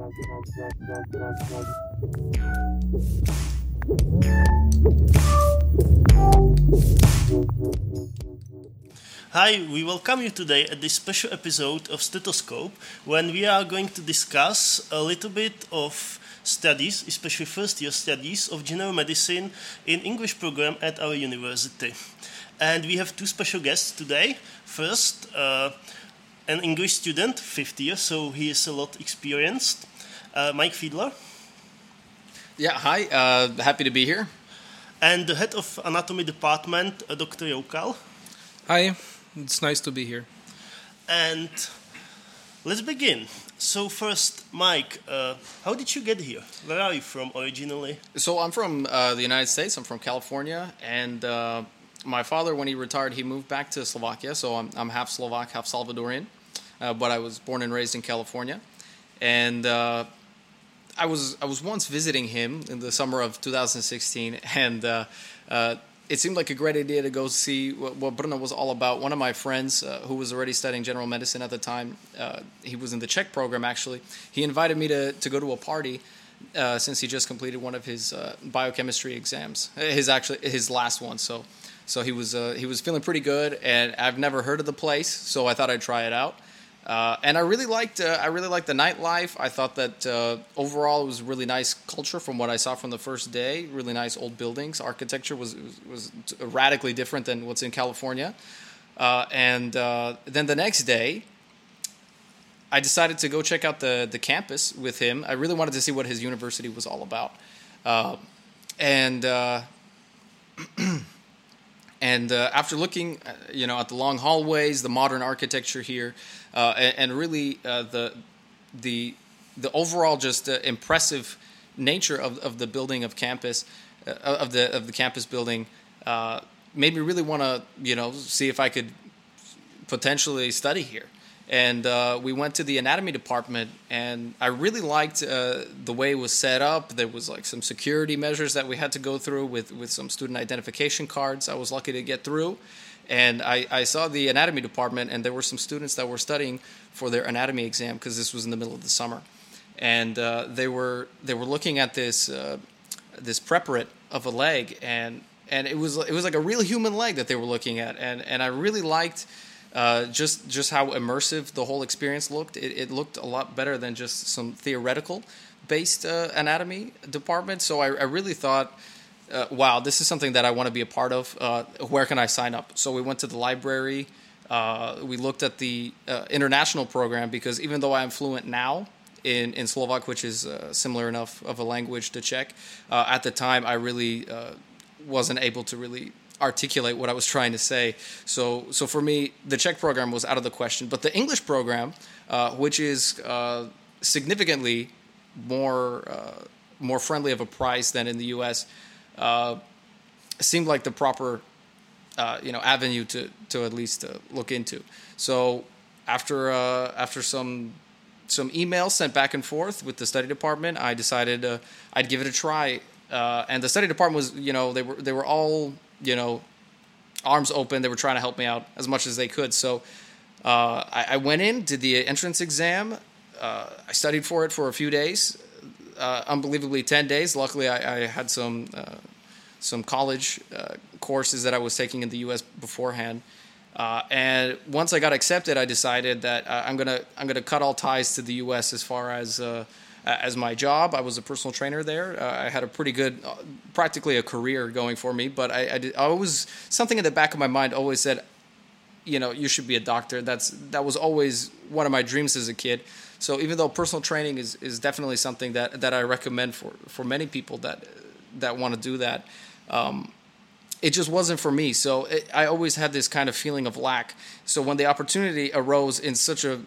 Hi, we welcome you today at this special episode of Stethoscope when we are going to discuss a little bit of studies, especially first year studies of general medicine in English program at our university. And we have two special guests today. First, uh, an English student, fifth year, so he is a lot experienced, uh, Mike Fiedler. Yeah, hi, uh, happy to be here. And the head of anatomy department, uh, Dr. Joukal. Hi, it's nice to be here. And let's begin. So first, Mike, uh, how did you get here? Where are you from originally? So I'm from uh, the United States. I'm from California, and uh, my father, when he retired, he moved back to Slovakia. So I'm, I'm half Slovak, half Salvadorian, uh, but I was born and raised in California, and uh, I was I was once visiting him in the summer of 2016, and uh, it seemed like a great idea to go see what, what Brno was all about. One of my friends, uh, who was already studying general medicine at the time, uh, he was in the Czech program actually. He invited me to, to go to a party uh, since he just completed one of his uh, biochemistry exams, his actually his last one. So, so he was uh, he was feeling pretty good, and I've never heard of the place, so I thought I'd try it out. Uh, and I really liked uh, I really liked the nightlife. I thought that uh, overall it was really nice culture from what I saw from the first day. Really nice old buildings. Architecture was was, radically different than what's in California. Uh, and uh, then the next day, I decided to go check out the the campus with him. I really wanted to see what his university was all about. Uh, and and after looking, you know, at the long hallways, the modern architecture here uh, and, and, really uh, the the the overall just uh, impressive nature of, of the building of campus uh, of the of the campus building uh, made me really want to you know see if I could potentially study here. And uh, we went to the anatomy department, and I really liked the way it was set up. There was like some security measures that we had to go through with with some student identification cards. I was lucky to get through and I, I saw the anatomy department, and there were some students that were studying for their anatomy exam because this was in the middle of the summer, and uh, they were they were looking at this uh, this preparate of a leg, and and it was it was like a real human leg that they were looking at, and and I really liked. Uh, just just how immersive the whole experience looked. It, it, looked a lot better than just some theoretical based uh, anatomy department. So I, I really thought uh, wow, this is something that I want to be a part of. Uh, where can I sign up? So we went to the library. Uh, we looked at the uh, international program because even though I am fluent now in, in Slovak, which is uh, similar enough of a language to Czech, uh, at the time I really wasn't able to really articulate what I was trying to say. So, so for me, the Czech program was out of the question. But the English program, which is significantly more more friendly of a price than in the U.S uh, seemed like the proper uh, you know avenue to to at least uh, look into. So after uh, after some some emails sent back and forth with the study department, I decided uh, I'd give it a try. Uh, and the study department was you know they were they were all you know arms open. They were trying to help me out as much as they could. So I, I, went in, did the entrance exam. I studied for it for a few days uh, unbelievably 10 days. Luckily, I, I had some uh, some college uh, courses that I was taking in the U.S. beforehand. Uh, and once I got accepted, I decided that uh, I'm gonna I'm gonna cut all ties to the U.S. as far as uh, as my job. I was a personal trainer there. I had a pretty good, practically a career going for me. But I, I, did, I was something in the back of my mind always said, you know, you should be a doctor. That's that was always one of my dreams as a kid. So even though personal training is, is definitely something that, that I recommend for, for many people that that want to do that, um, it just wasn't for me. So it, I always had this kind of feeling of lack. So when the opportunity arose in such a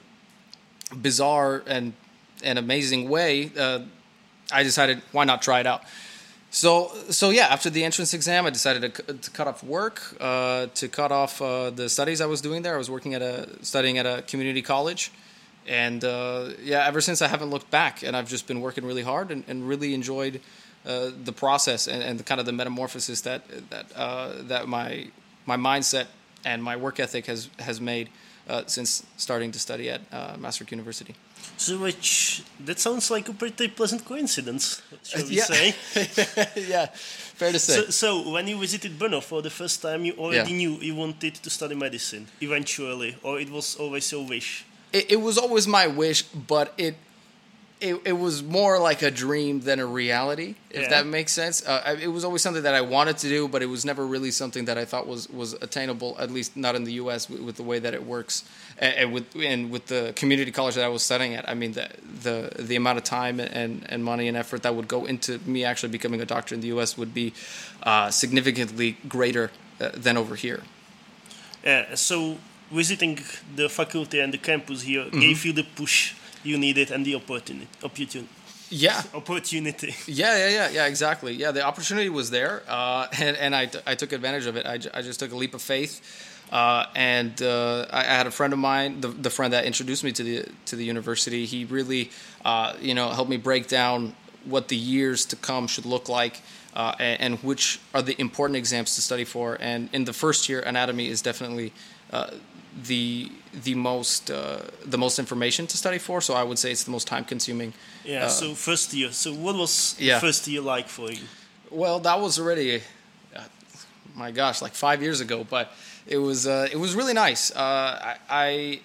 bizarre and and amazing way, uh, I decided why not try it out. So, so yeah, after the entrance exam, I decided to, to cut off work, uh, to cut off uh, the studies I was doing there. I was working at a studying at a community college, and uh, yeah, ever since I haven't looked back, and I've just been working really hard and, and really enjoyed uh, the process and, and the kind of the metamorphosis that that uh, that my my mindset and my work ethic has has made. uh, since starting to study at uh, Masaryk University. So, which that sounds like a pretty pleasant coincidence, shall we yeah. say? yeah, fair to say. So, so, when you visited Brno for the first time, you already Yeah. knew you wanted to study medicine eventually, or it was always your wish. it, it was always my wish, but it, it it was more like a dream than a reality, if Yeah. that makes sense. Uh, it was always something that I wanted to do, but it was never really something that I thought was was attainable. At least not in the U.S. with, with the way that it works, and, and with and with the community college that I was studying at. I mean, the the the amount of time and and money and effort that would go into me actually becoming a doctor in the U.S. would be uh, significantly greater uh, than over here. Yeah, so visiting the faculty and the campus here Mm-hmm. gave you the push you need it and the opportunity. opportunity. Yeah, opportunity. Yeah, yeah, yeah, yeah, exactly. Yeah, the opportunity was there, uh, and and I, t- I took advantage of it. I, I just took a leap of faith, uh, and uh, I, I had a friend of mine, the, the friend that introduced me to the to the university. He really, uh, you know, helped me break down what the years to come should look like, uh, and, and which are the important exams to study for. And in the first year, anatomy is definitely. Uh, the the most uh, the most information to study for, so I would say it's the most time consuming. Yeah, so first year. So what was yeah. the first year like for you? Well, that was already, uh, my gosh, like five years ago. But it was uh, it was really nice. Uh, I, I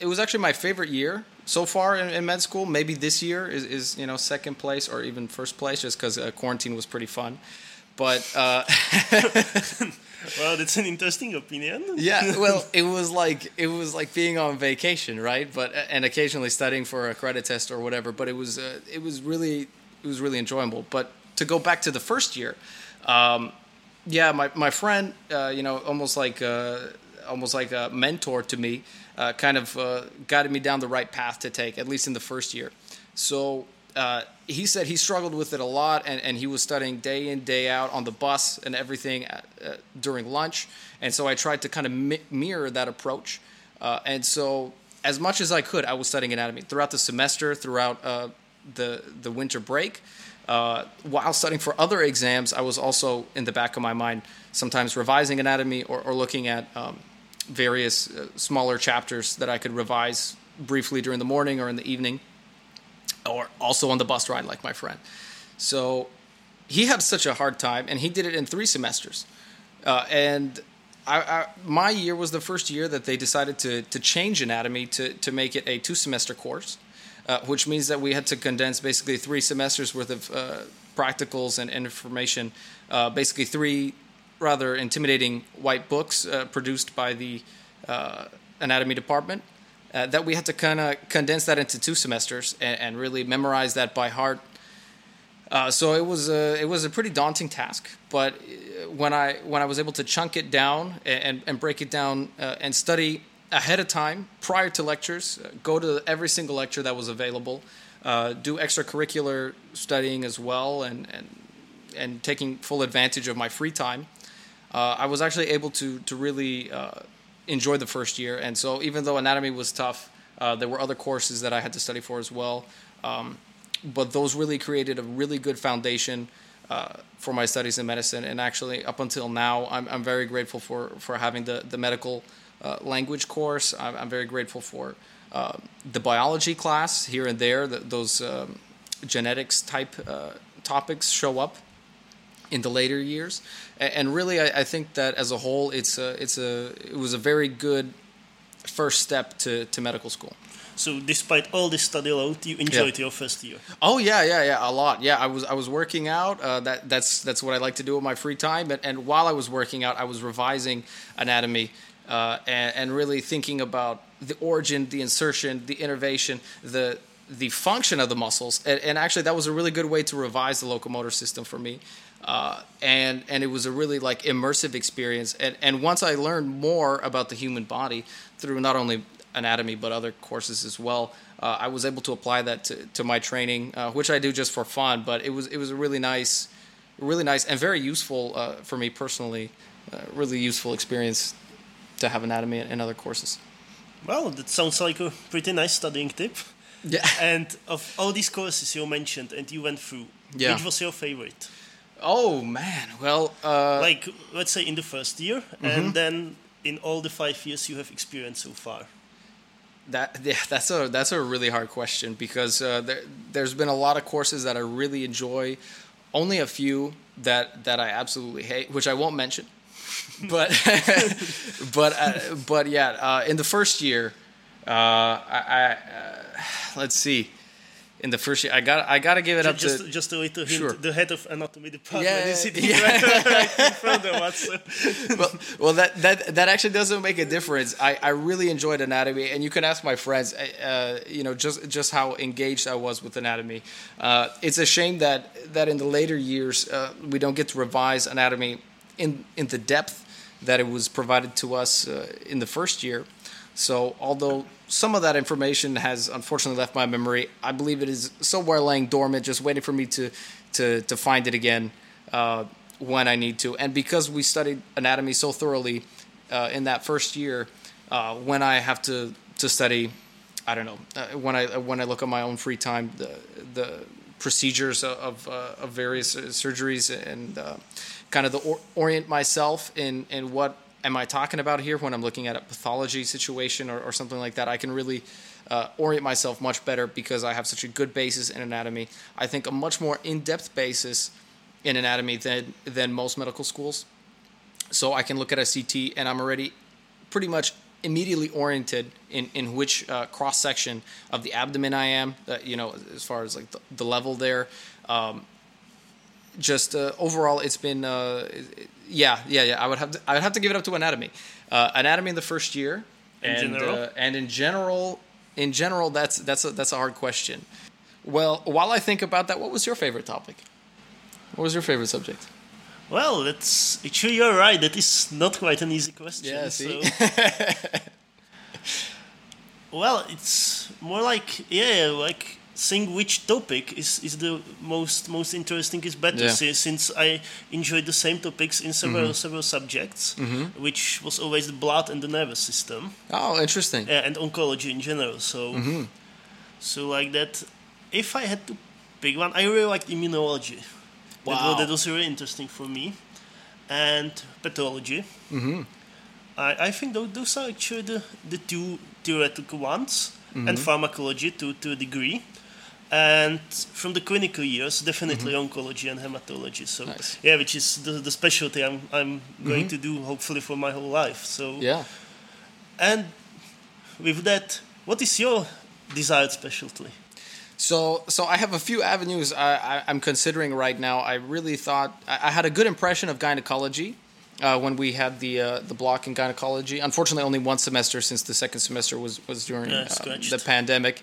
it was actually my favorite year so far in, in med school. Maybe this year is, is you know second place or even first place, just because uh, quarantine was pretty fun. But uh, Well, that's an interesting opinion. yeah, well, it was like it was like being on vacation, right? But and occasionally studying for a credit test or whatever. But it was uh, it was really it was really enjoyable. But to go back to the first year, um, yeah, my my friend, uh, you know, almost like uh, almost like a mentor to me, uh, kind of uh, guided me down the right path to take, at least in the first year. So uh, he said he struggled with it a lot, and, and he was studying day in, day out on the bus and everything uh, uh, during lunch. And so I tried to kind of mi- mirror that approach. Uh, and so, as much as I could, I was studying anatomy throughout the semester, throughout uh, the the winter break. Uh, while studying for other exams, I was also in the back of my mind sometimes revising anatomy or, or looking at um, various smaller chapters that I could revise briefly during the morning or in the evening or also on the bus ride like my friend. So he had such a hard time, and he did it in three semesters. Uh, and I, I, my year was the first year that they decided to to change anatomy to to make it a two semester course, uh, which means that we had to condense basically three semesters worth of uh, practicals and information, uh, basically three rather intimidating white books uh, produced by the uh, anatomy department uh, that we had to kind of condense that into two semesters and, and really memorize that by heart. Uh, so it was a it was a pretty daunting task, but uh, when I when I was able to chunk it down and and break it down uh, and study ahead of time prior to lectures, uh, go to every single lecture that was available, uh, do extracurricular studying as well, and and and taking full advantage of my free time, I was actually able to to really uh, enjoy the first year. And so even though anatomy was tough, uh, there were other courses that I had to study for as well. Um, but those really created a really good foundation uh, for my studies in medicine. And actually, up until now, I'm, I'm very grateful for, for having the, the medical uh, language course. I'm, I'm very grateful for uh, the biology class here and there. The, those um, genetics type uh, topics show up in the later years. And, really, I, I, think that as a whole, it's a, it's a, it was a very good first step to, to medical school. So, despite all this study load, you enjoyed yeah. your first year. Oh yeah, yeah, yeah, a lot. Yeah, I was I was working out. Uh, that that's that's what I like to do in my free time. And, and while I was working out, I was revising anatomy uh, and, and really thinking about the origin, the insertion, the innervation, the the function of the muscles. And, and actually, that was a really good way to revise the locomotor system for me. Uh, and and it was a really like immersive experience. And and once I learned more about the human body through not only anatomy but other courses as well, uh, I was able to apply that to, to my training, uh, which I do just for fun. But it was it was a really nice, really nice and very useful uh, for me personally. uh, really useful experience to have anatomy and other courses. Well, that sounds like a pretty nice studying tip. Yeah. And of all these courses you mentioned and you went through, Yeah. which was your favorite? Oh man, well, uh, like let's say in the first year Mm-hmm. and then in all the five years you have experienced so far? That yeah, that's a that's a really hard question because uh, there there's been a lot of courses that I really enjoy, only a few that that I absolutely hate, which I won't mention. but but uh, but yeah, uh, in the first year, uh, I, I uh, let's see in the first year. I got I got to give it up just, to just a little hint. Sure. The head of anatomy department Yeah, is sitting yeah. right, right in front of us. Well, well, that, that that actually doesn't make a difference. I, I really enjoyed anatomy, and you can ask my friends. Uh, you know, just just how engaged I was with anatomy. Uh, it's a shame that that in the later years uh, we don't get to revise anatomy in in the depth that it was provided to us uh, in the first year. So, although some of that information has unfortunately left my memory, I believe it is somewhere laying dormant, just waiting for me to to to find it again uh, when I need to. And because we studied anatomy so thoroughly uh, in that first year, uh, when I have to to study, I don't know, uh, when I when I look at my own free time, the the procedures of uh, of various surgeries and uh, kind of the or- orient myself in in what am I talking about here when I'm looking at a pathology situation or, or something like that? I can really uh, orient myself much better because I have such a good basis in anatomy. I think a much more in-depth basis in anatomy than than most medical schools. So I can look at a CT and I'm already pretty much immediately oriented in in which uh, cross section of the abdomen I am. Uh, you know, as far as like the, the level there. Um, just uh, overall, it's been uh, yeah, yeah, yeah. I would have to, I would have to give it up to anatomy. Uh, anatomy in the first year, In and general? uh, and in general, in general, that's that's a, that's a hard question. Well, while I think about that, what was your favorite topic? What was your favorite subject? Well, that's actually you're right. That is not quite an easy question. Yeah, see? So. well, it's more like yeah, like saying which topic is, is the most most interesting is better. Yeah. si- Since I enjoyed the same topics in several several subjects, which was always the blood and the nervous system. Oh, interesting. uh, and oncology in general. So, Mm-hmm. so like that. If I had to pick one, I really liked immunology. That, Wow. was, that was really interesting for me, and pathology. Mm-hmm. I, I think those, those are actually the, the two theoretical ones, and pharmacology to, to a degree. And from the clinical years, definitely oncology and hematology. So Nice. yeah, which is the, the specialty I'm I'm going to do hopefully for my whole life. So Yeah. and with that, what is your desired specialty? So, so I have a few avenues I, I'm considering right now. I really thought I, I had a good impression of gynecology uh, when we had the uh, the block in gynecology. Unfortunately, only one semester since the second semester was was during Yeah, uh, the pandemic.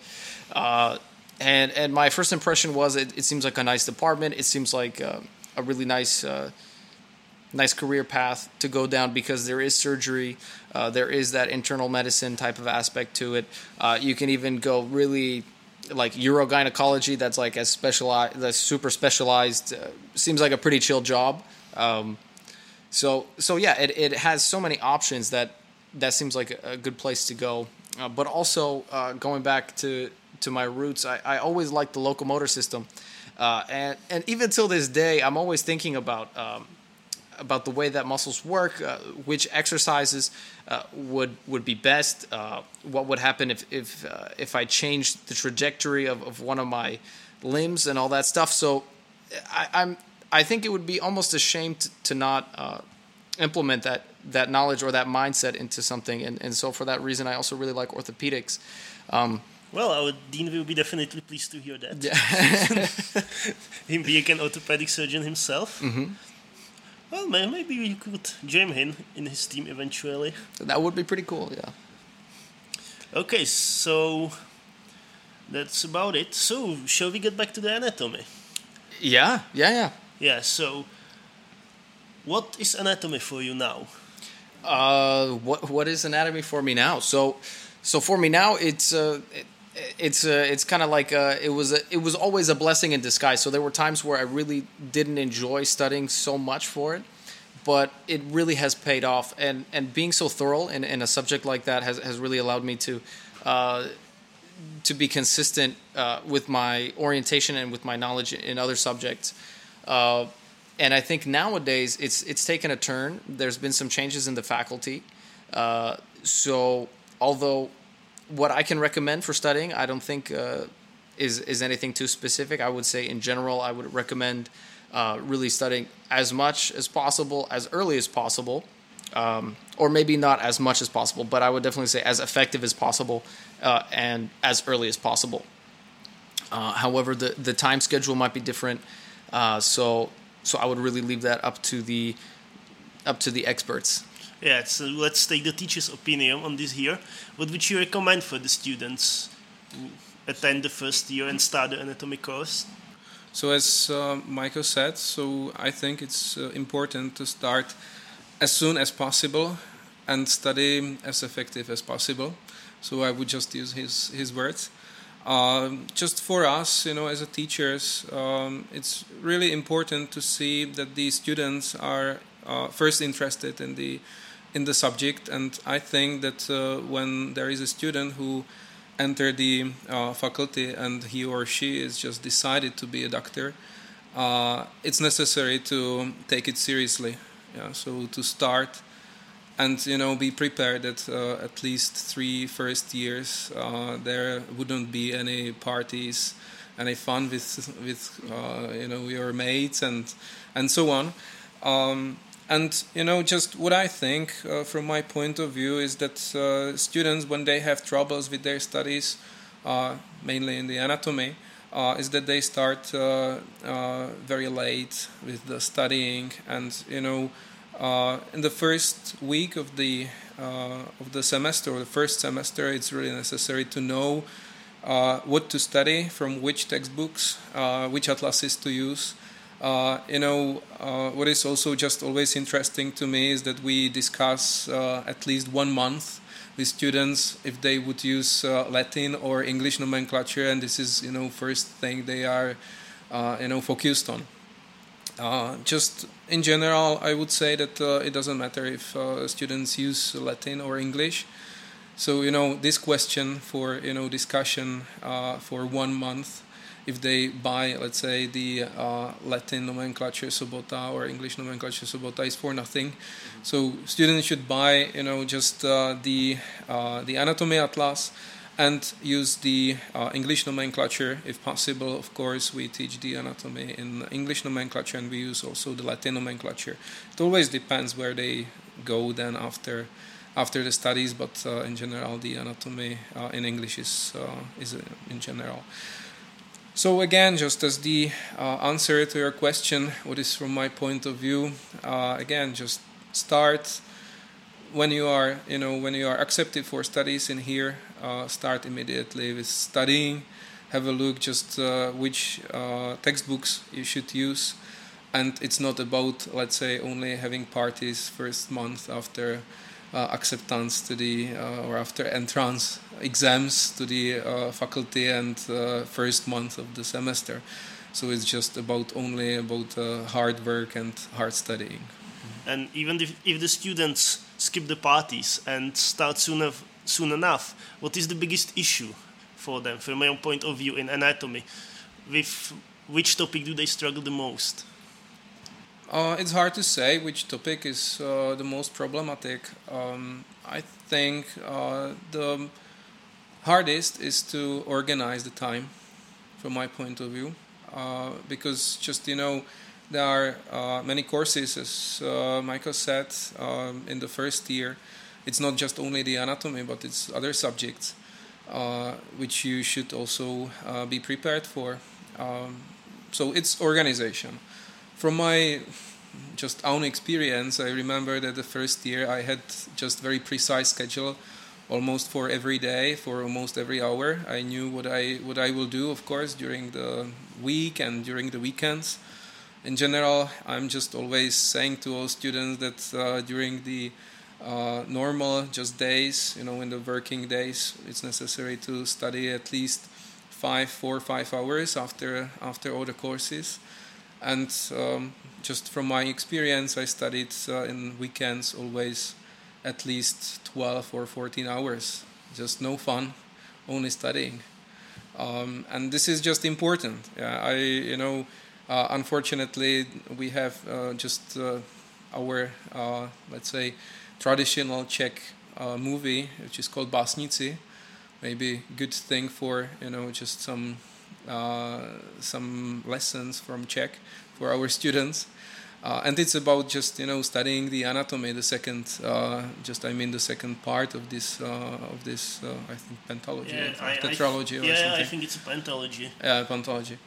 And and my first impression was it, it seems like a nice department. It seems like uh, a really nice. Uh, nice career path to go down because there is surgery, uh, there is that internal medicine type of aspect to it. Uh, you can even go really like urogynecology. That's like as specialized, that's super specialized. Uh, seems like a pretty chill job. Um, so so yeah, it, it has so many options that that seems like a, a good place to go. Uh, but also going back to to my roots, I, I always liked the locomotor system, uh, and and even till this day, I'm always thinking about. Um, about the way that muscles work, uh, which exercises uh, would would be best, uh, what would happen if if uh, if I changed the trajectory of, of one of my limbs and all that stuff. So I, I'm I think it would be almost a shame to, to not uh, implement that that knowledge or that mindset into something. And, and so for that reason, I also really like orthopedics. Um, Well, our dean will be definitely pleased to hear that. Yeah. him being an orthopedic surgeon himself. Mm-hmm. Well, maybe we could join him in his team eventually. that would be pretty cool. Yeah. Okay, so that's about it. So, shall we get back to the anatomy? Yeah. Yeah. Yeah. Yeah, so what is anatomy for you now? Uh, what what is anatomy for me now? So, so for me now, it's uh, it, it's uh, it's kind of like uh, it was a, it was always a blessing in disguise. So there were times where I really didn't enjoy studying so much for it, but it really has paid off. And and being so thorough in, in a subject like that has has really allowed me to. Uh, to be consistent uh, with my orientation and with my knowledge in other subjects. Uh, and I think nowadays it's it's taken a turn. There's been some changes in the faculty, Uh, so, although what I can recommend for studying, I don't think uh, is is anything too specific. I would say in general, I would recommend uh, really studying as much as possible, as early as possible, um, or maybe not as much as possible, but I would definitely say as effective as possible uh, and as early as possible. Uh, however, the the time schedule might be different, uh, so so I would really leave that up to the up to the experts. Yeah, so let's take the teacher's opinion on this here. What would you recommend for the students who attend the first year and start the anatomy course? So as uh, Michael said, so I think it's uh, important to start as soon as possible and study as effective as possible. So I would just use his his words. Um, just for us, you know, as a teachers, um, it's really important to see that the students are uh, first interested in the in the subject, and I think that uh, when there is a student who enter the uh, faculty and he or she is just decided to be a doctor, uh, it's necessary to take it seriously. Yeah, so to start and you know be prepared that uh, at least three first years uh, there wouldn't be any parties any fun with with uh, you know your mates and and so on um, and you know just what i think uh, from my point of view is that uh, students when they have troubles with their studies uh, mainly in the anatomy is that they start very late with the studying and you know uh, in the first week of the uh, of the semester or the first semester, it's really necessary to know uh, what to study, from which textbooks, uh, which atlases to use. Uh, you know, uh, what is also just always interesting to me is that we discuss at least one month with students if they would use Latin or English nomenclature, and this is you know first thing they are you know focused on. Uh, just in general, I would say that uh, it doesn't matter if uh, students use Latin or English. So you know, this question for you know discussion uh, for one month, if they buy, let's say, the uh, Latin nomenclature Sobotta or English nomenclature Sobotta, is for nothing. So students should buy, you know, just the the anatomy atlas and use the uh, English nomenclature if possible. Of course, we teach the anatomy in English nomenclature and we use also the Latin nomenclature. It always depends where they go then after after the studies, but uh, in general, the anatomy uh, in English is uh, is uh, in general. So again, just as the uh, answer to your question, what is from my point of view, again, just start when you are you know when you are accepted for studies in here uh, start immediately with studying. Have a look just uh, which uh, textbooks you should use. And it's not about let's say only having parties first month after uh, acceptance to the uh, or after entrance exams to the uh, faculty and first month of the semester so it's just about only about hard work and hard studying and even if, if the students skip the parties and start soon, of, soon enough, what is the biggest issue for them, from your point of view in anatomy? With which topic do they struggle the most? Uh, it's hard to say which topic is uh, the most problematic. Um, I think uh, the hardest is to organize the time, from my point of view, uh, because just you know there are uh, many courses, as uh, Michael said, um, in the first year. It's not just only the anatomy, but it's other subjects which you should also be prepared for. Um, so it's organization. From my just own experience, I remember that the first year I had just very precise schedule almost for every day for almost every hour i knew what i what i will do of course during the week and during the weekends in general, I'm just always saying to all students that uh, during the uh, normal just days, you know, in the working days, it's necessary to study at least five, four, five hours after after all the courses. And um, just from my experience, I studied uh, in weekends always at least 12 or 14 hours. Just no fun, only studying. Um, and this is just important. Yeah, I, you know, uh, unfortunately, we have uh, just uh, our, let's say, traditional Czech uh, movie which is called Básníci. Maybe good thing for you know just some uh, some lessons from Czech for our students. Uh, and it's about just you know studying the anatomy, the second, uh, just I mean the second part of this uh, of this uh, I think pentology, Yeah, or I, tetralogy, I, yeah, something. I think it's a pentology. Yeah, pentology.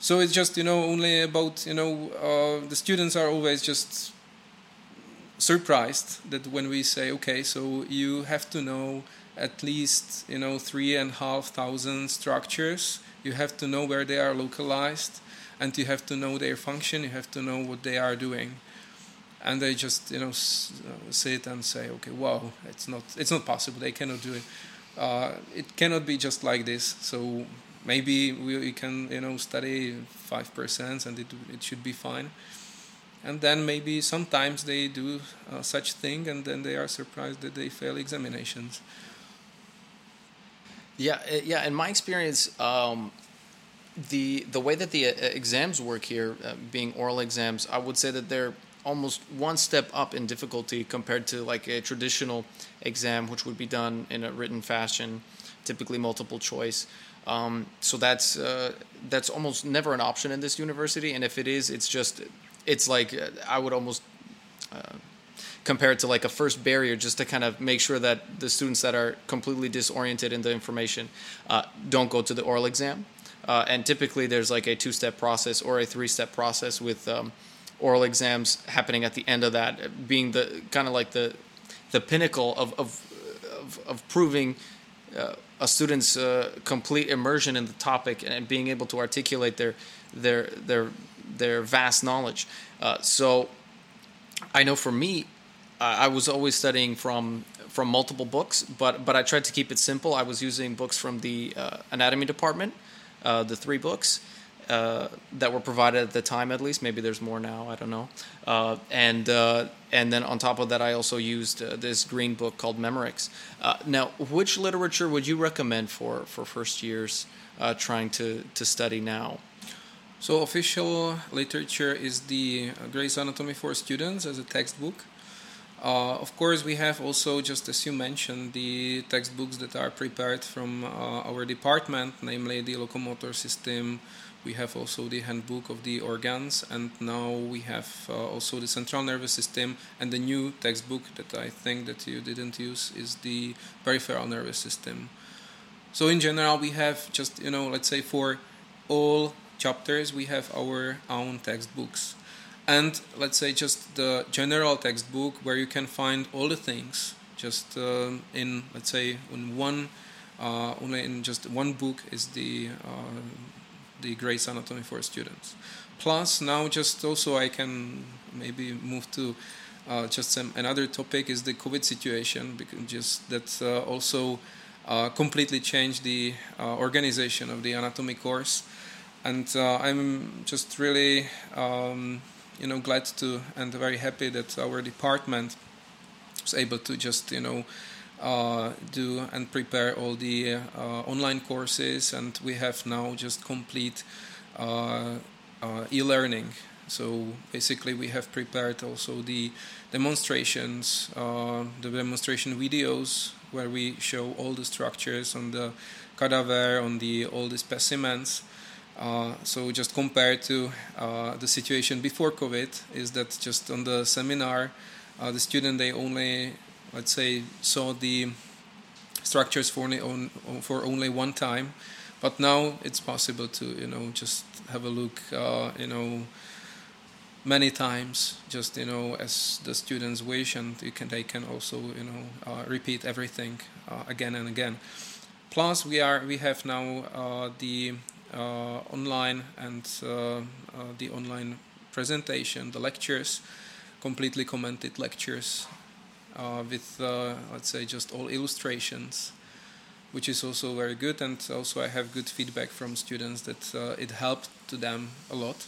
So it's just you know only about you know uh, the students are always just surprised that when we say okay, so you have to know at least you know three and a half thousand structures. You have to know where they are localized, and you have to know their function. You have to know what they are doing, and they just you know uh, sit and say okay, wow, it's not it's not possible. They cannot do it. Uh, it cannot be just like this. So maybe we, we can you know study five percent and it it should be fine. And then maybe sometimes they do uh, such thing, and then they are surprised that they fail examinations. Yeah, uh, yeah. In my experience, um, the the way that the uh, exams work here, uh, being oral exams, I would say that they're almost one step up in difficulty compared to like a traditional exam, which would be done in a written fashion, typically multiple choice. Um, so that's uh, that's almost never an option in this university, and if it is, it's just it's like uh, I would almost compare it to like a first barrier just to kind of make sure that the students that are completely disoriented in the information uh, don't go to the oral exam. Uh, and typically there's like a two step process or a three step process with um, oral exams happening at the end of that, being the kind of like the the pinnacle of, of, of, of proving uh, a student's uh, complete immersion in the topic and being able to articulate their their their their vast knowledge. Uh, so I know for me, I was always studying from from multiple books, but but I tried to keep it simple. I was using books from the uh, anatomy department, uh, the three books uh, that were provided at the time, at least. Maybe there's more now. I don't know. Uh, and uh, and then on top of that, I also used uh, this green book called Memorix. Uh, now, which literature would you recommend for for first years trying to to study now? So official literature is the Gray's Anatomy for Students as a textbook. Uh, of course, we have also, just as you mentioned, the textbooks that are prepared from uh, our department, namely the locomotor system. We have also the handbook of the organs, and now we have uh, also the central nervous system. And the new textbook that I think that you didn't use is the peripheral nervous system. So in general, we have just you know, let's say for all chapters, we have our own textbooks and let's say just the general textbook where you can find all the things just um, in let's say in one uh, only in just one book is the uh, the Gray's Anatomy for students. Plus now just also I can maybe move to uh, just some, another topic is the COVID situation because just that uh, also uh, completely changed the uh, organization of the anatomy course, and I'm just really. Um, you know glad to and very happy that our department was able to just you know uh, do and prepare all the uh, online courses. And we have now just complete uh, e-learning. So basically we have prepared also the demonstrations the demonstration videos where we show all the structures on the cadaver on the all the specimens uh, so just compared to uh, the situation before COVID, is that just on the seminar, uh, the student they only, let's say, saw the structures for only, on, for only one time, but now it's possible to you know just have a look, uh, you know, many times, just you know as the students wish, and you can they can also you know uh, repeat everything again and again. Plus, we are we have now the online and uh, uh, the online presentation, the lectures, completely commented lectures with, let's say, just all illustrations, which is also very good. And also, I have good feedback from students that it helped to them a lot.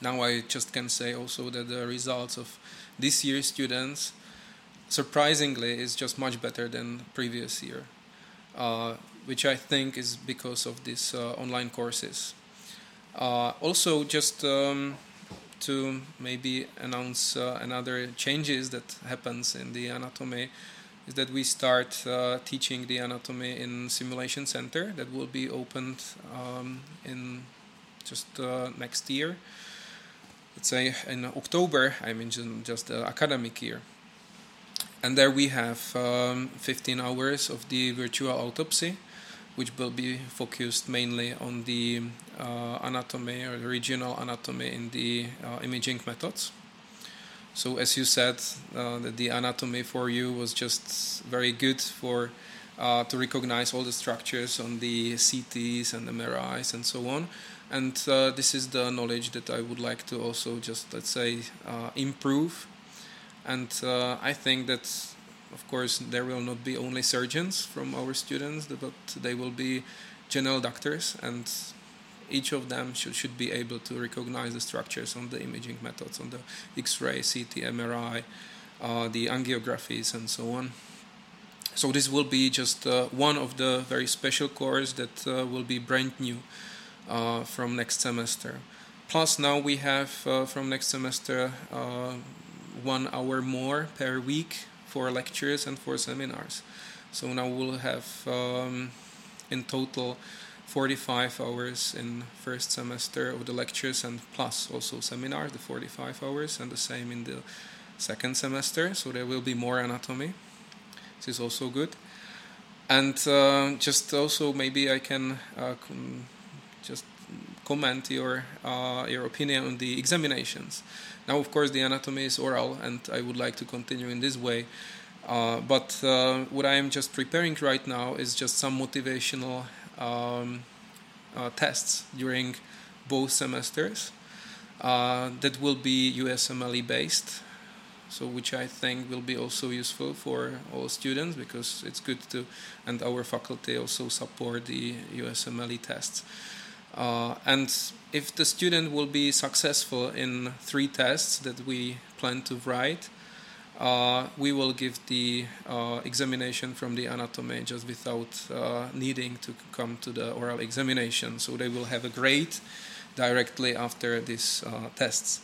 Now, I just can say also that the results of this year's students, surprisingly, is just much better than previous year. Uh, which I think is because of these uh, online courses. Uh, also, just um, to maybe announce uh, another changes that happens in the anatomy is that we start uh, teaching the anatomy in simulation center that will be opened um, in just uh, next year. Let's say in October. I mean just the academic year. And there we have um, 15 hours of the virtual autopsy, which will be focused mainly on the uh, anatomy or the regional anatomy in the uh, imaging methods. So as you said, uh, that the anatomy for you was just very good for uh, to recognize all the structures on the CTs and MRIs and so on. And uh, this is the knowledge that I would like to also just let's say uh, improve. And I think that, of course, there will not be only surgeons from our students, but they will be general doctors and each of them should, should be able to recognize the structures on the imaging methods, on the X-ray, CT, MRI, uh, the angiographies, and so on. So this will be just uh, one of the very special courses that uh, will be brand new uh, from next semester. Plus, now we have uh, from next semester uh, one hour more per week for lectures and for seminars. So now we'll have um, in total 45 hours in first semester of the lectures and plus also seminars, the 45 hours, and the same in the second semester. So there will be more anatomy. This is also good. And uh, just also maybe I can uh, com- just comment your uh, your opinion on the examinations. Now, of course, the anatomy is oral, and I would like to continue in this way. Uh, but uh, what I am just preparing right now is just some motivational um, uh, tests during both semesters uh, that will be USMLE based. So, which I think will be also useful for all students because it's good to, and our faculty also support the USMLE tests. Uh, and if the student will be successful in three tests that we plan to write, uh, we will give the uh, examination from the anatomy just without uh, needing to come to the oral examination. So they will have a grade directly after these uh, tests.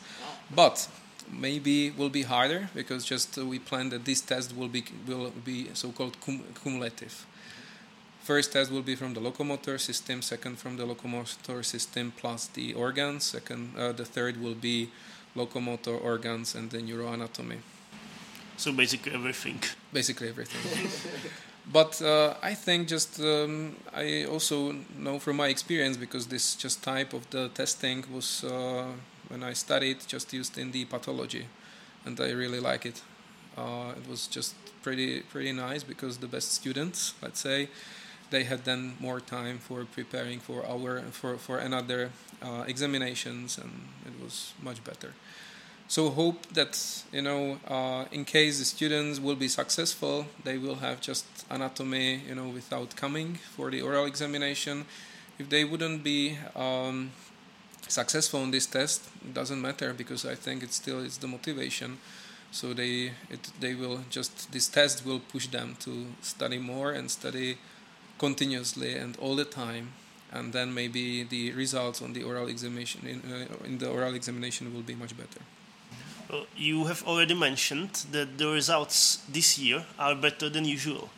But maybe will be harder because just we plan that this test will be will be so-called cum- cumulative. First test will be from the locomotor system, second from the locomotor system plus the organs, second uh, the third will be locomotor organs and the neuroanatomy. So basically everything. Basically everything. but uh, I think just um, I also know from my experience because this just type of the testing was uh, when I studied just used in the pathology, and I really like it. Uh, it was just pretty pretty nice because the best students, let's say, they had then more time for preparing for our for for another uh, examinations, and it was much better. So hope that you know, uh, in case the students will be successful, they will have just anatomy, you know, without coming for the oral examination. If they wouldn't be um, successful in this test, it doesn't matter because I think it still is the motivation. So they it, they will just this test will push them to study more and study continuously and all the time and then maybe the results on the oral examination in, uh, in the oral examination will be much better. Uh, you have already mentioned that the results this year are better than usual.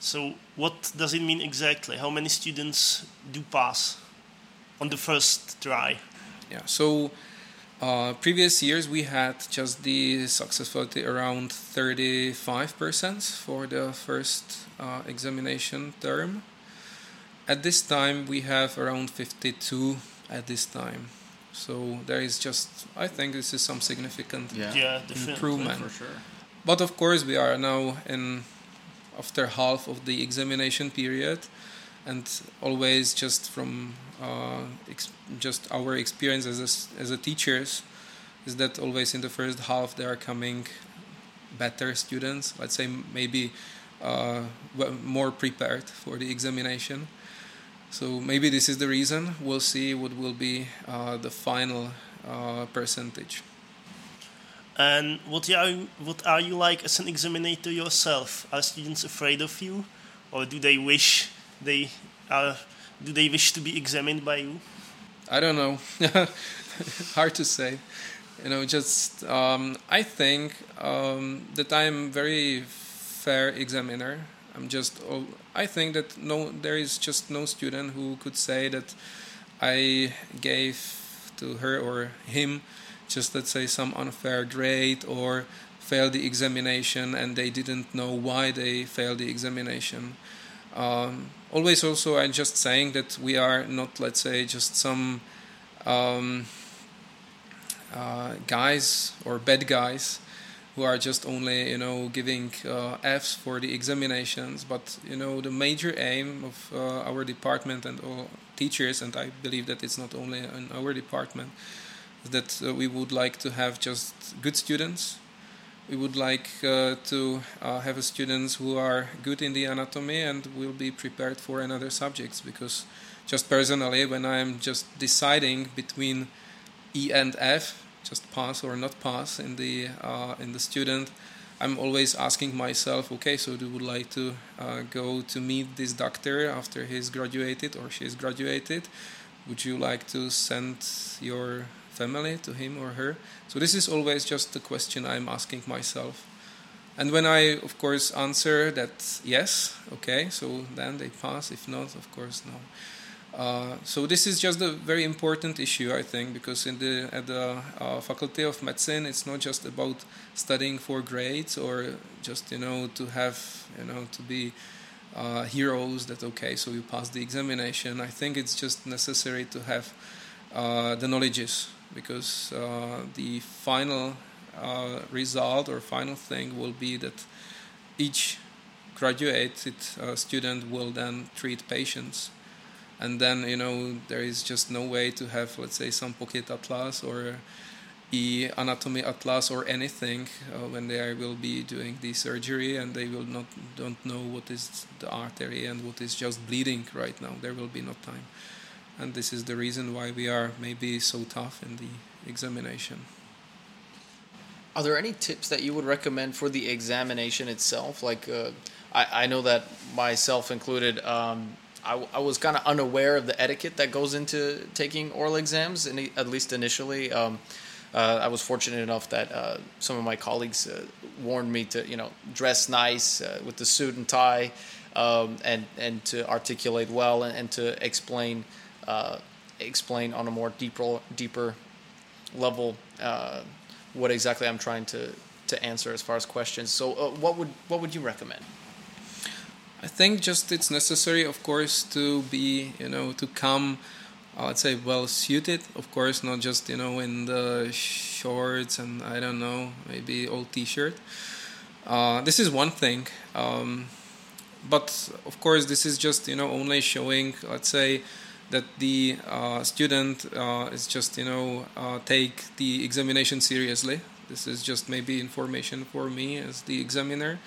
So, what does it mean exactly? How many students do pass on the first try? Yeah, so uh, previous years we had just the successfulity around 35% for the first uh, examination term. At this time, we have around 52 at this time. So there is just, I think this is some significant Yeah. Yeah, improvement. For sure. But of course, we are now in after half of the examination period, and always just from ex- just our experience as a, as a teachers is that always in the first half there are coming better students. Let's say maybe uh, more prepared for the examination. So maybe this is the reason. We'll see what will be uh, the final uh, percentage. And what are you, what are you like as an examinator yourself? Are students afraid of you, or do they wish they are? Do they wish to be examined by you? I don't know. Hard to say. You know, just um, I think um, that I'm very fair examiner. I'm just. I think that no, there is just no student who could say that I gave to her or him just let's say some unfair grade or failed the examination and they didn't know why they failed the examination. Um, always also I'm just saying that we are not let's say just some um, uh, guys or bad guys who are just only you know giving uh, Fs for the examinations. But you know the major aim of uh, our department and all teachers, and I believe that it's not only in our department, that uh, we would like to have just good students. We would like uh, to uh, have students who are good in the anatomy and will be prepared for another subjects because just personally when I'm just deciding between E and F just pass or not pass in the uh, in the student i'm always asking myself okay so do you would like to uh, go to meet this doctor after he's graduated or she's graduated? Would you like to send your family to him or her so this is always just the question i'm asking myself and when i of course answer that yes okay so then they pass if not of course no uh, so this is just a very important issue, I think, because in the at the uh, Faculty of Medicine, it's not just about studying for grades or just you know to have you know to be uh, heroes. That okay, so you pass the examination. I think it's just necessary to have uh, the knowledges because uh, the final result or final thing will be that each graduated student will then treat patients. And then you know there is just no way to have let's say some pocket atlas or e anatomy atlas or anything uh, when they will be doing the surgery and they will not don't know what is the artery and what is just bleeding right now. There will be no time and this is the reason why we are maybe so tough in the examination are there any tips that you would recommend for the examination itself like uh, I, I know that myself included um, I, I was kind of unaware of the etiquette that goes into taking oral exams, at least initially. Um, uh, I was fortunate enough that uh, some of my colleagues uh, warned me to, you know, dress nice uh, with the suit and tie, um, and and to articulate well and, and to explain uh, explain on a more deeper deeper level uh, what exactly I'm trying to to answer as far as questions. So, what would what would you recommend? I think just it's necessary, of course, to be, you know, to come, uh, let's say, well suited. Of course, not just, you know, in the shorts and I don't know, maybe old T-shirt. Uh, this is one thing, um, but of course, this is just, you know, only showing, let's say, that the uh, student uh, is just, you know, uh, take the examination seriously. This is just maybe information for me as the examiner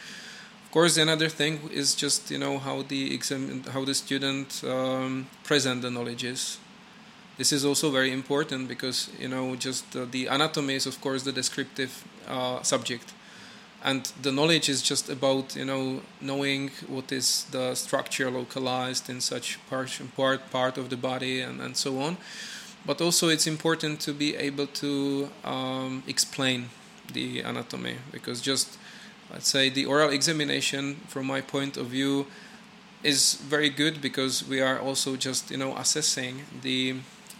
of course, another thing is just you know how the exam, how the student um, present the knowledges. This is also very important because you know just uh, the anatomy is of course the descriptive uh, subject, and the knowledge is just about you know knowing what is the structure localized in such part part part of the body and, and so on. But also it's important to be able to um, explain the anatomy because just let's say the oral examination from my point of view is very good because we are also just you know assessing the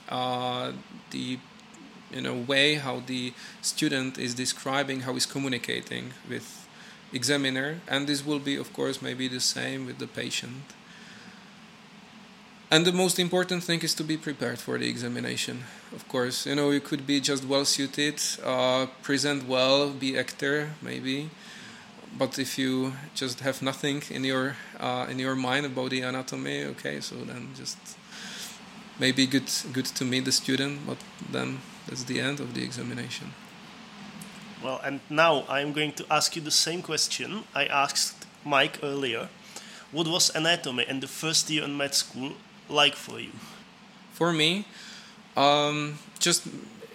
uh, the you know way how the student is describing how he's communicating with examiner. And this will be of course maybe the same with the patient. And the most important thing is to be prepared for the examination of course. You know you could be just well suited uh, present well be actor maybe. But if you just have nothing in your uh, in your mind about the anatomy, okay, so then just maybe good good to meet the student, but then that's the end of the examination. Well, and now I'm going to ask you the same question I asked Mike earlier. What was anatomy in the first year in med school like for you? For me, um, just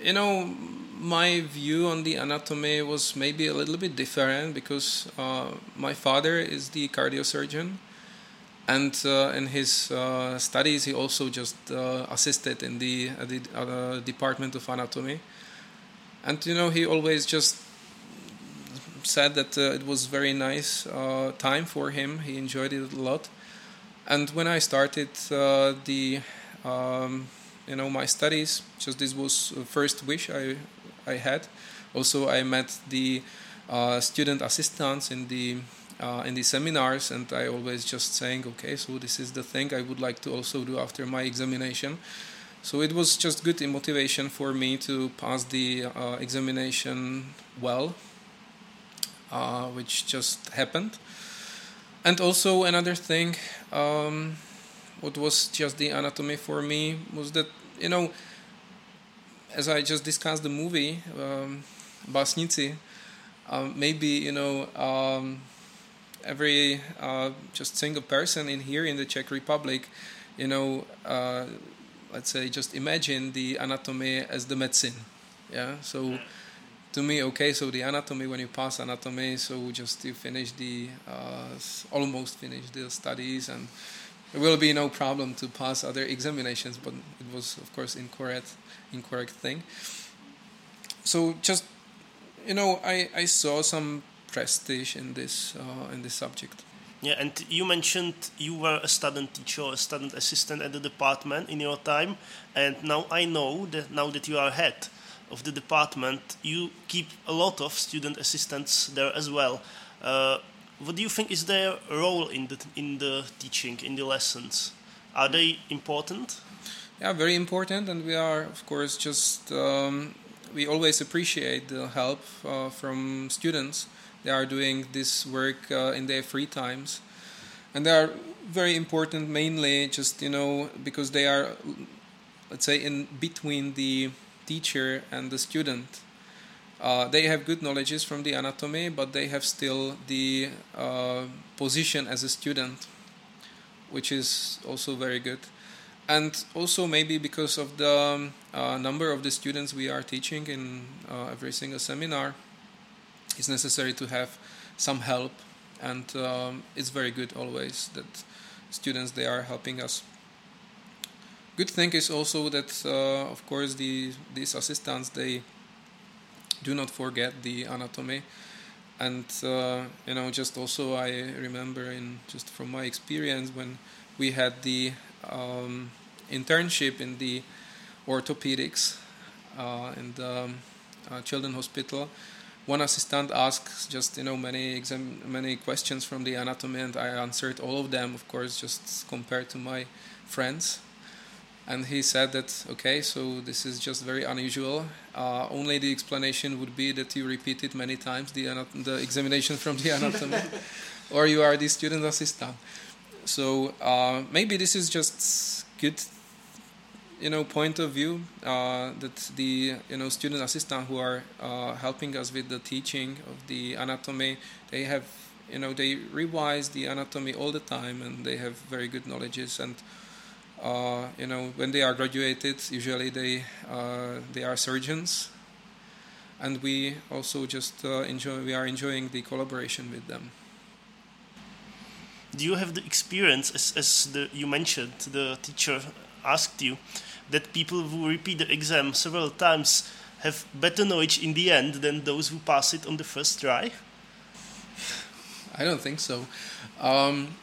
you know my view on the anatomy was maybe a little bit different because uh, my father is the cardiosurgeon, and uh, in his uh, studies he also just uh, assisted in the, the department of anatomy, and you know he always just said that uh, it was very nice uh, time for him. He enjoyed it a lot. And when I started uh, the, um, you know, my studies, just this was first wish I, I had. Also, I met the uh, student assistants in the uh, in the seminars, and I always just saying, okay, so this is the thing I would like to also do after my examination. So it was just good motivation for me to pass the uh, examination well, uh, which just happened. And also another thing, um, what was just the anatomy for me was that you know, as I just discussed the movie um, Básníci, um, maybe you know um, every uh, just single person in here in the Czech Republic, you know uh, let's say just imagine the anatomy as the medicine yeah? So to me okay so the anatomy when you pass anatomy so just you finish the uh, almost finish the studies and there will be no problem to pass other examinations but it was of course incorrect incorrect thing. So just you know i i saw some prestige in this uh, in this subject yeah, and you mentioned you were a student teacher a student assistant at the department in your time, and now I know that now that you are head of the department, you keep a lot of student assistants there as well. Uh, what do you think is their role in the in the teaching in the lessons? Are they important? Yeah, very important, and we are of course just um, we always appreciate the help uh, from students they are doing this work uh, in their free times, and they are very important mainly just you know because they are, let's say, in between the teacher and the student. Uh, they have good knowledges from the anatomy, but they have still the uh, position as a student, which is also very good. And also maybe because of the um, uh, number of the students we are teaching in uh, every single seminar, it's necessary to have some help, and um, it's very good always that students they are helping us. Good thing is also that uh, of course the these assistants they do not forget the anatomy, and uh, you know just also I remember in just from my experience when we had the um, internship in the orthopedics uh, in the um, uh, children hospital one assistant asks just you know many exam many questions from the anatomy and I answered all of them of course just compared to my friends. And he said that okay so this is just very unusual. Uh, only the explanation would be that you repeated many times the, the examination from the anatomy. Or you are the student assistant. So uh, maybe this is just good you know point of view uh, that the you know student assistant who are uh, helping us with the teaching of the anatomy they have you know they revise the anatomy all the time and they have very good knowledges. And uh, you know when they are graduated usually they uh, they are surgeons. And we also just uh, enjoy we are enjoying the collaboration with them. Do you have the experience as, as the, you mentioned the teacher asked you that people who repeat the exam several times have better knowledge in the end than those who pass it on the first try? I don't think so. Um,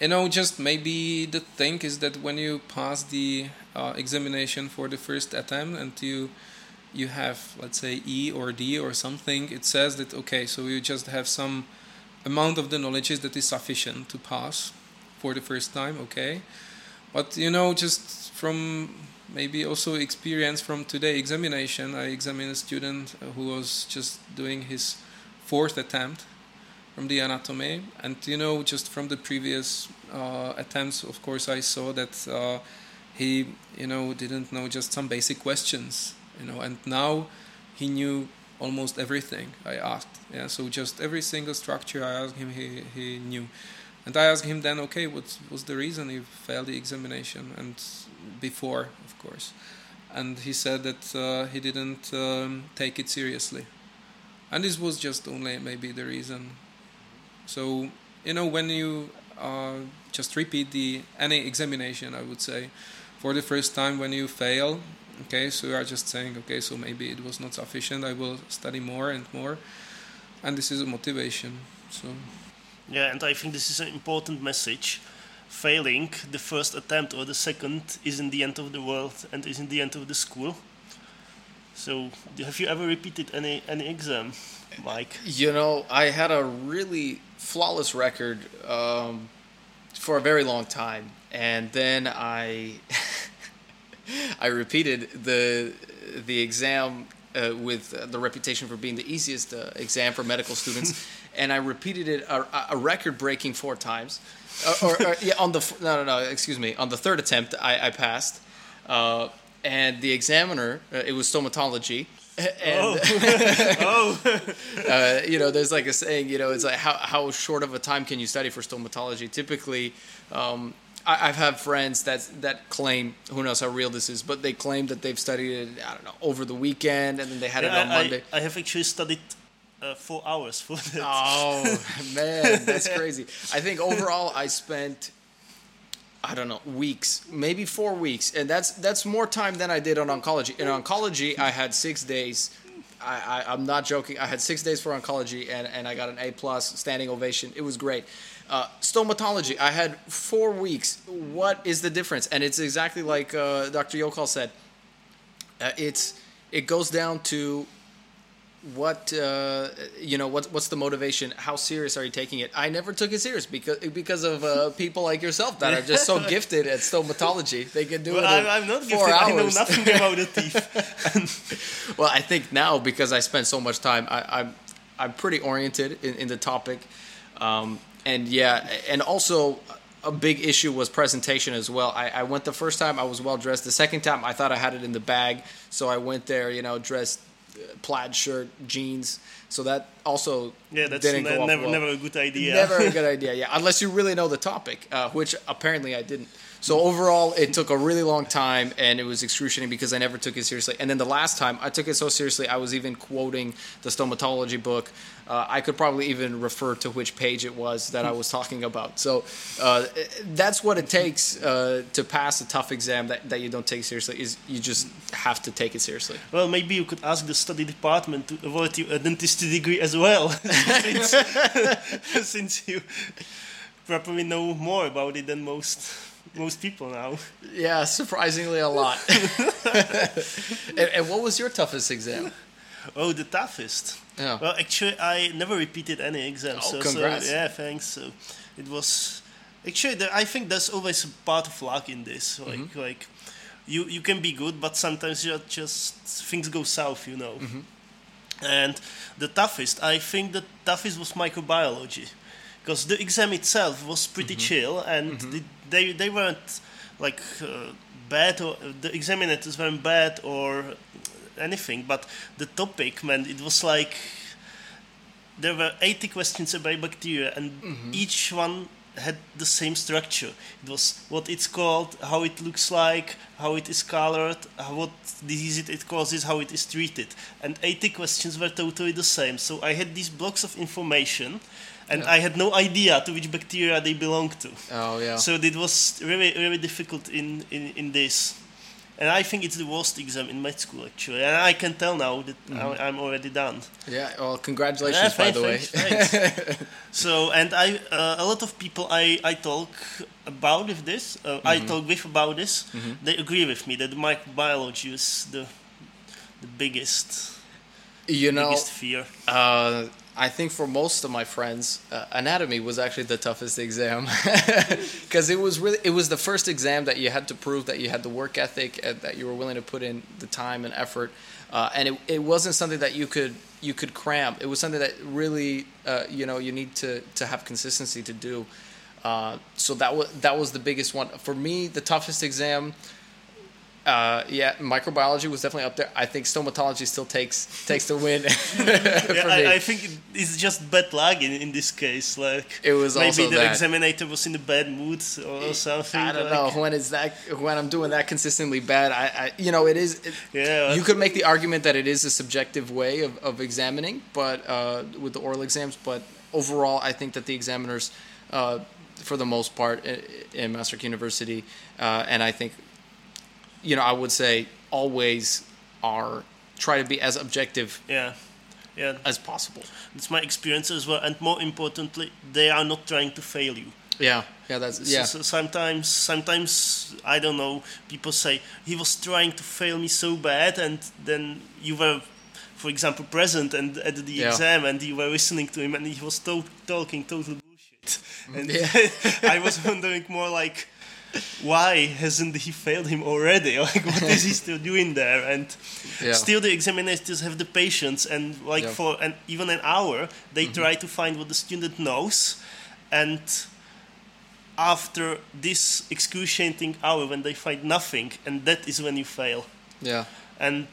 you know, just maybe the thing is that when you pass the uh, examination for the first attempt and you you have let's say E or D or something, it says that okay, so you just have some amount of the knowledge that is sufficient to pass for the first time, okay. But you know, just from maybe also experience from today examination. I examined a student who was just doing his fourth attempt from the anatomy, and you know, just from the previous uh, attempts, of course, I saw that uh, he, you know, didn't know just some basic questions, you know, and now he knew almost everything I asked. Yeah, so just every single structure I asked him, he he knew. And I asked him then, okay, what was the reason you failed the examination? And before, course. And he said that uh, he didn't um, take it seriously. And this was just only maybe the reason. So, you know, when you uh, just repeat the any examination, I would say, for the first time when you fail, okay, so you are just saying, okay, so maybe it was not sufficient, I will study more and more and this is a motivation. So Yeah, and I think this is an important message. Failing the first attempt or the second isn't the end of the world and isn't the end of the school. So, have you ever repeated any any exam, Mike? You know, I had a really flawless record um, for a very long time, and then I I repeated the the exam uh, with uh, the reputation for being the easiest uh, exam for medical students, and I repeated it a, a record breaking four times. Uh, or, or yeah, on the no no no excuse me on the third attempt I, I passed, uh, and the examiner uh, it was stomatology. And, Oh, uh, you know, there's like a saying, you know, it's like how, how short of a time can you study for stomatology? Typically, um, I, I've had friends that that claim, who knows how real this is, but they claim that they've studied it, I don't know, over the weekend and then they had it on I, Monday. I, I have actually studied uh, four hours for that. Oh man, that's crazy. I think overall I spent I don't know weeks, maybe four weeks, and that's that's more time than I did on oncology. In oncology, I had six days. I, I, I'm not joking. I had six days for oncology, and, and I got an A plus standing ovation. It was great. Uh, stomatology, I had four weeks. What is the difference? And it's exactly like uh, Dr. Joukal said. Uh, it's it goes down to what uh, you know what, what's the motivation how serious are you taking it i never took it serious because because of uh, people like yourself that are just so gifted at stomatology they can do Well, it in I, I'm not four gifted. hours. I know nothing about the teeth. well i think now because i spent so much time I, i'm i'm pretty oriented in, in the topic um, and yeah and also a big issue was presentation as well I, I went the first time i was well dressed the second time i thought i had it in the bag so i went there you know dressed uh, plaid shirt jeans so that also Yeah, that's didn't ne- go off never, well. never a good idea. Never a good idea. Yeah, unless you really know the topic, uh, which apparently I didn't. So overall, it took a really long time, and it was excruciating because I never took it seriously. And then the last time, I took it so seriously, I was even quoting the stomatology book. Uh, I could probably even refer to which page it was that I was talking about. So uh, that's what it takes uh, to pass a tough exam that, that you don't take seriously. Is you just have to take it seriously. Well, maybe you could ask the study department to award you a dentistry degree as well, since, since you probably know more about it than most most people now. Yeah, surprisingly a lot. and, and what was your toughest exam? Oh, the toughest. Yeah. Well, actually, I never repeated any exam. Oh, so, congrats. So, yeah, thanks. So it was actually. I think there's always a part of luck in this. Like, Mm-hmm. like you you can be good, but sometimes you just things go south. You know. Mm-hmm. And the toughest, I think, the toughest was microbiology, because the exam itself was pretty Mm-hmm. chill, and the, they they weren't like uh, bad or the examiners weren't bad or anything, but the topic, man, it was like there were 80 questions about bacteria, and each one had the same structure. It was what it's called, how it looks like, how it is colored, how- what disease it causes, how it is treated. And 80 questions were totally the same. So I had these blocks of information, and Yeah. I had no idea to which bacteria they belong to. Oh yeah. So it was really, really difficult in, in, in this. And I think it's the worst exam in med school, actually. And I can tell now that I- I'm already done. yeah. Well, congratulations, Yeah, by thanks, the way. thanks, thanks. so, and I, uh, a lot of people I, I talk about with this, uh, I Mm-hmm. talk with about this, they agree with me that microbiology is the, the biggest, you know, biggest fear. uh, I think for most of my friends, uh, anatomy was actually the toughest exam because it was really it was the first exam that you had to prove that you had the work ethic and that you were willing to put in the time and effort, uh, and it, it wasn't something that you could you could cram. It was something that really uh, you know you need to to have consistency to do. Uh, so that was that was the biggest one for me. The toughest exam. Uh, yeah, microbiology was definitely up there. I think stomatology still takes takes the win. Yeah. I, I think it's just bad luck in, in this case. Like It was maybe the that. examiner was in a bad mood or something. I don't like- know when it's that when I'm doing that consistently bad. I, I you know it is. It, Yeah, you could make the argument that it is a subjective way of, of examining, but uh, with the oral exams. But overall, I think that the examiners, uh, for the most part, in, in Masaryk University, uh, and I think, you know, I would say always are try to be as objective Yeah. Yeah. as possible. It's my experience as well, and more importantly, they are not trying to fail you. Yeah, yeah, that's So- yeah, So sometimes, sometimes I don't know. People say he was trying to fail me so bad, and then you were, for example, present and at the Yeah. exam, and you were listening to him, and he was to- talking total bullshit. Mm. And Yeah. I was wondering more like, why hasn't he failed him already? Like, what is he still doing there? And Yeah. still, the examiners have the patience, and like Yeah. for an even an hour, they Mm-hmm. try to find what the student knows, and after this excruciating hour when they find nothing and that is when you fail yeah, and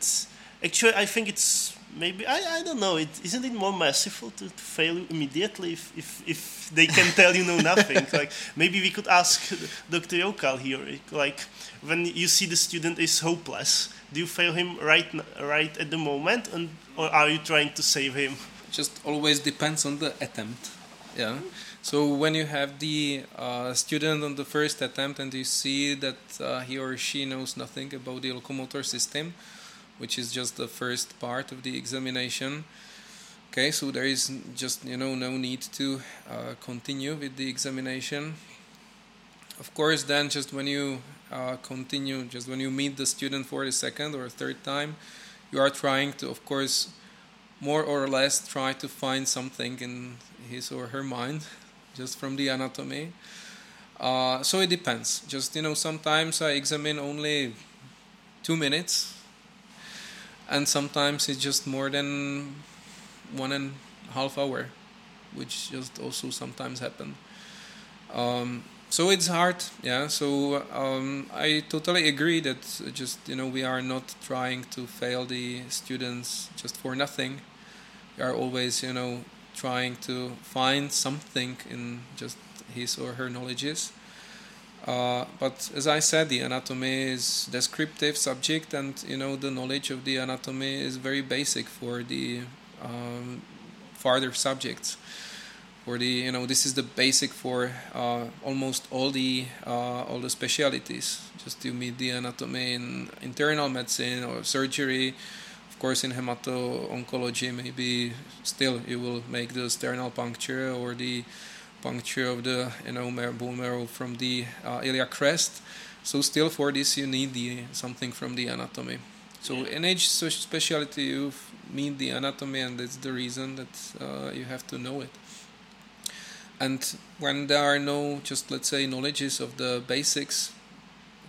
actually i think it's maybe i, I don't know. It isn't it more merciful to, to fail immediately if, if, if they can tell you know nothing? Like maybe we could ask dr Joukal here like when you see the student is hopeless do you fail him right right at the moment and or are you trying to save him? Just always depends on the attempt yeah? So when you have the uh, student on the first attempt and you see that uh, he or she knows nothing about the locomotor system which is just the first part of the examination. Okay so there is just you know no need to uh, continue with the examination. Of course then just when you uh, continue just when you meet the student for the second or third time you are trying to of course more or less try to find something in his or her mind just from the anatomy. Uh, so it depends. Just you know sometimes i examine only two minutes and sometimes it's just more than one and a half hour which just also sometimes happen. Um, so it's hard yeah. So um, i totally agree that just you know we are not trying to fail the students just for nothing. We are always you know trying to find something in just his or her knowledges uh, but as I said, the anatomy is descriptive subject, and you know the knowledge of the anatomy is very basic for the um, further subjects. For the you know this is the basic for uh, almost all the uh, all the specialities. Just to meet the anatomy in internal medicine or surgery, of course in hemato-oncology maybe still you will make the sternal puncture or the puncture of the you know bone marrow from the uh, iliac crest. So still for this you need the something from the anatomy. So Yeah. in each specialty you need the anatomy, and that's the reason that uh, you have to know it. And when there are no just let's say knowledges of the basics,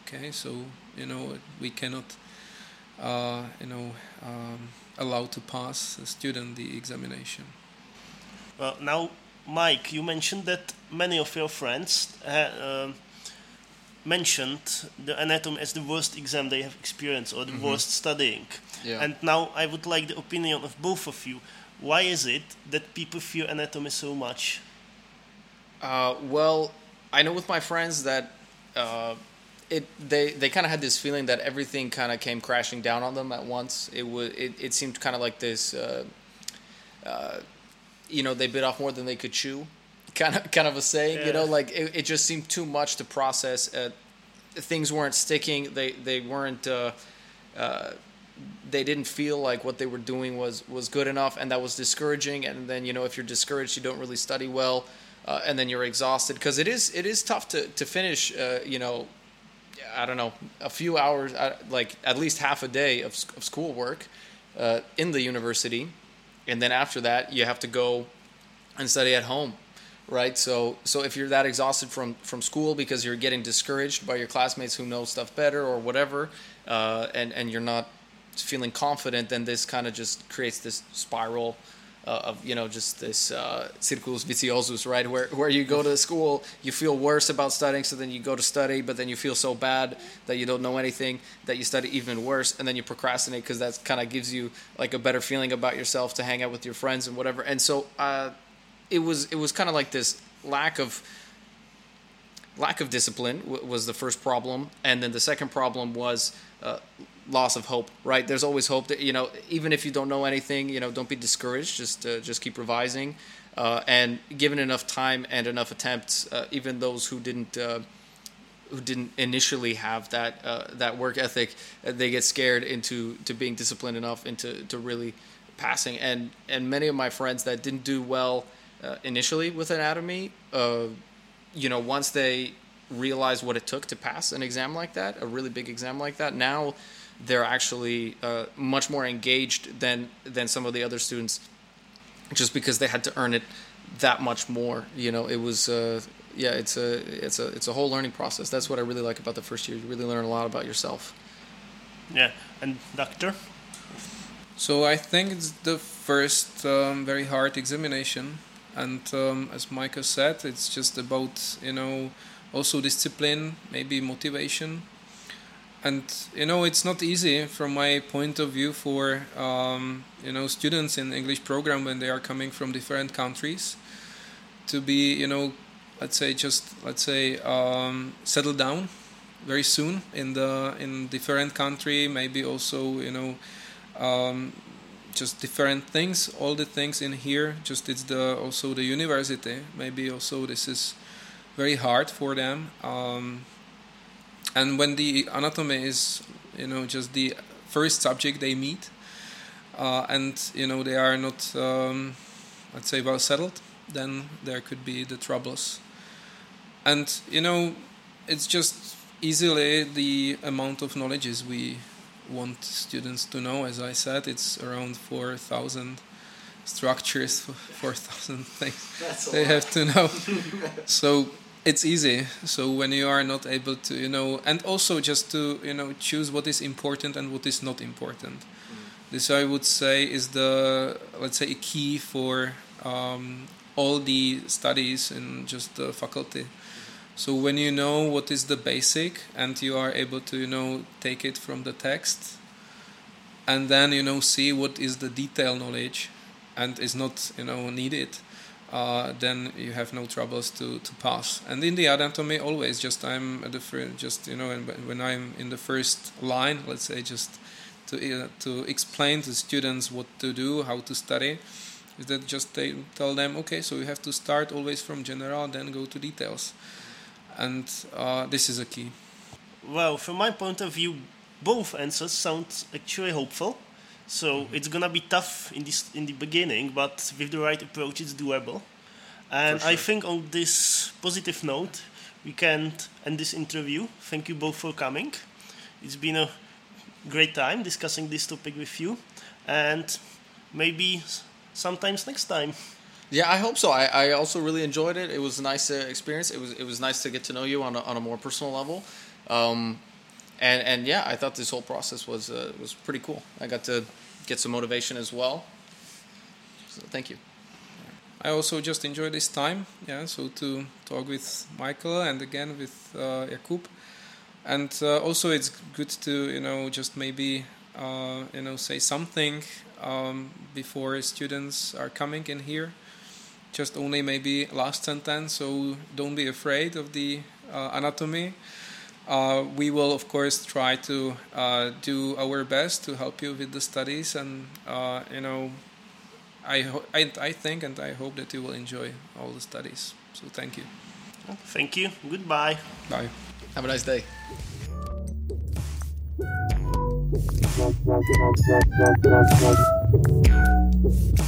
okay, so you know we cannot uh, you know um, allow to pass a student the examination. Well, now, Mike, you mentioned that many of your friends uh, um mentioned the anatomy as the worst exam they have experienced or the worst studying. yeah. And now I would like the opinion of both of you. Why is it that people fear anatomy so much? Uh, well, I know with my friends that uh, it they they kind of had this feeling that everything kind of came crashing down on them at once. It was it, it seemed kind of like this. Uh, uh, you know, they bit off more than they could chew. Kind of kind of a saying. You know, like it, it just seemed too much to process. Uh, things weren't sticking. They they weren't. Uh, uh, they didn't feel like what they were doing was was good enough, and that was discouraging. And then you know, if you're discouraged, you don't really study well, uh, and then you're exhausted because it is it is tough to to finish. Uh, you know, I don't know, a few hours, uh, like at least half a day of, of schoolwork uh, in the university, and then after that you have to go and study at home, right? So so if you're that exhausted from from school because you're getting discouraged by your classmates who know stuff better or whatever, uh, and and you're not feeling confident, then this kind of just creates this spiral uh, of you know just this uh, circulus vitiosus, right? Where where you go to school, you feel worse about studying, so then you go to study, but then you feel so bad that you don't know anything that you study even worse, and then you procrastinate because that kind of gives you like a better feeling about yourself to hang out with your friends and whatever. And so uh, it was it was kind of like this lack of lack of discipline w- was the first problem, and then the second problem was uh, loss of hope. Right? There's always hope that you know, even if you don't know anything, you know, don't be discouraged. Just uh, just keep revising, uh, and given enough time and enough attempts, uh, even those who didn't. Uh, who didn't initially have that uh, that work ethic, uh, they get scared into to being disciplined enough into to really passing. And and many of my friends that didn't do well initially with anatomy, you know, once they realized what it took to pass an exam like that, a really big exam like that, now they're actually uh, much more engaged than than some of the other students, just because they had to earn it that much more. You know, it was uh, yeah, it's a it's a it's a whole learning process. That's what I really like about the first year. You really learn a lot about yourself. Yeah, and doctor. So I think it's the first um, very hard examination, and um, as Michael said, it's just about you know also discipline, maybe motivation, and you know it's not easy from my point of view for um, you know students in English program when they are coming from different countries to be you know let's say just let's say um, settle down very soon in the in different country maybe also you know um, just different things. All the things in here just it's the also the university. Maybe also this is very hard for them. Um, and when the anatomy is you know just the first subject they meet uh, and you know they are not um, let's say well settled then there could be the troubles. And you know it's just easily the amount of knowledges we want students to know. As i said it's around 4000 structures 4000 things they have to know. So it's easy. So when you are not able to you know and also just to you know choose what is important and what is not important. Mm. this i would say is the let's say a key for um, all the studies in just the faculty. So when you know what is the basic and you are able to you know take it from the text and then you know see what is the detail knowledge and is not you know needed uh, then you have no troubles to, to pass. And in the anatomy, always just I'm at the first, just you know, when I'm in the first line, let's say, just to uh, to explain to students what to do, how to study, is that just they tell them, okay, so you have to start always from general, then go to details, and uh, this is a key. Well, from my point of view, both answers sound actually hopeful. So it's gonna be tough in this in the beginning, but with the right approach, it's doable. And sure. I think on this positive note, we can end this interview. Thank you both for coming. It's been a great time discussing this topic with you, and maybe sometimes next time. Yeah, I hope so. I, I also really enjoyed it. It was a nice uh, experience. It was it was nice to get to know you on a, on a more personal level. Um, and and yeah, I thought this whole process was uh, was pretty cool. I got to get some motivation as well. So thank you. I also just enjoy this time, yeah. So to talk with Michael and again with uh, Jakub, and uh, also it's good to you know just maybe uh, you know say something um, before students are coming in here. Just only maybe last sentence. So don't be afraid of the uh, anatomy. Uh, we will, of course, try to uh, do our best to help you with the studies, and uh, you know, I, ho- I I think and I hope that you will enjoy all the studies. So thank you. Thank you. Goodbye. Bye. Have a nice day.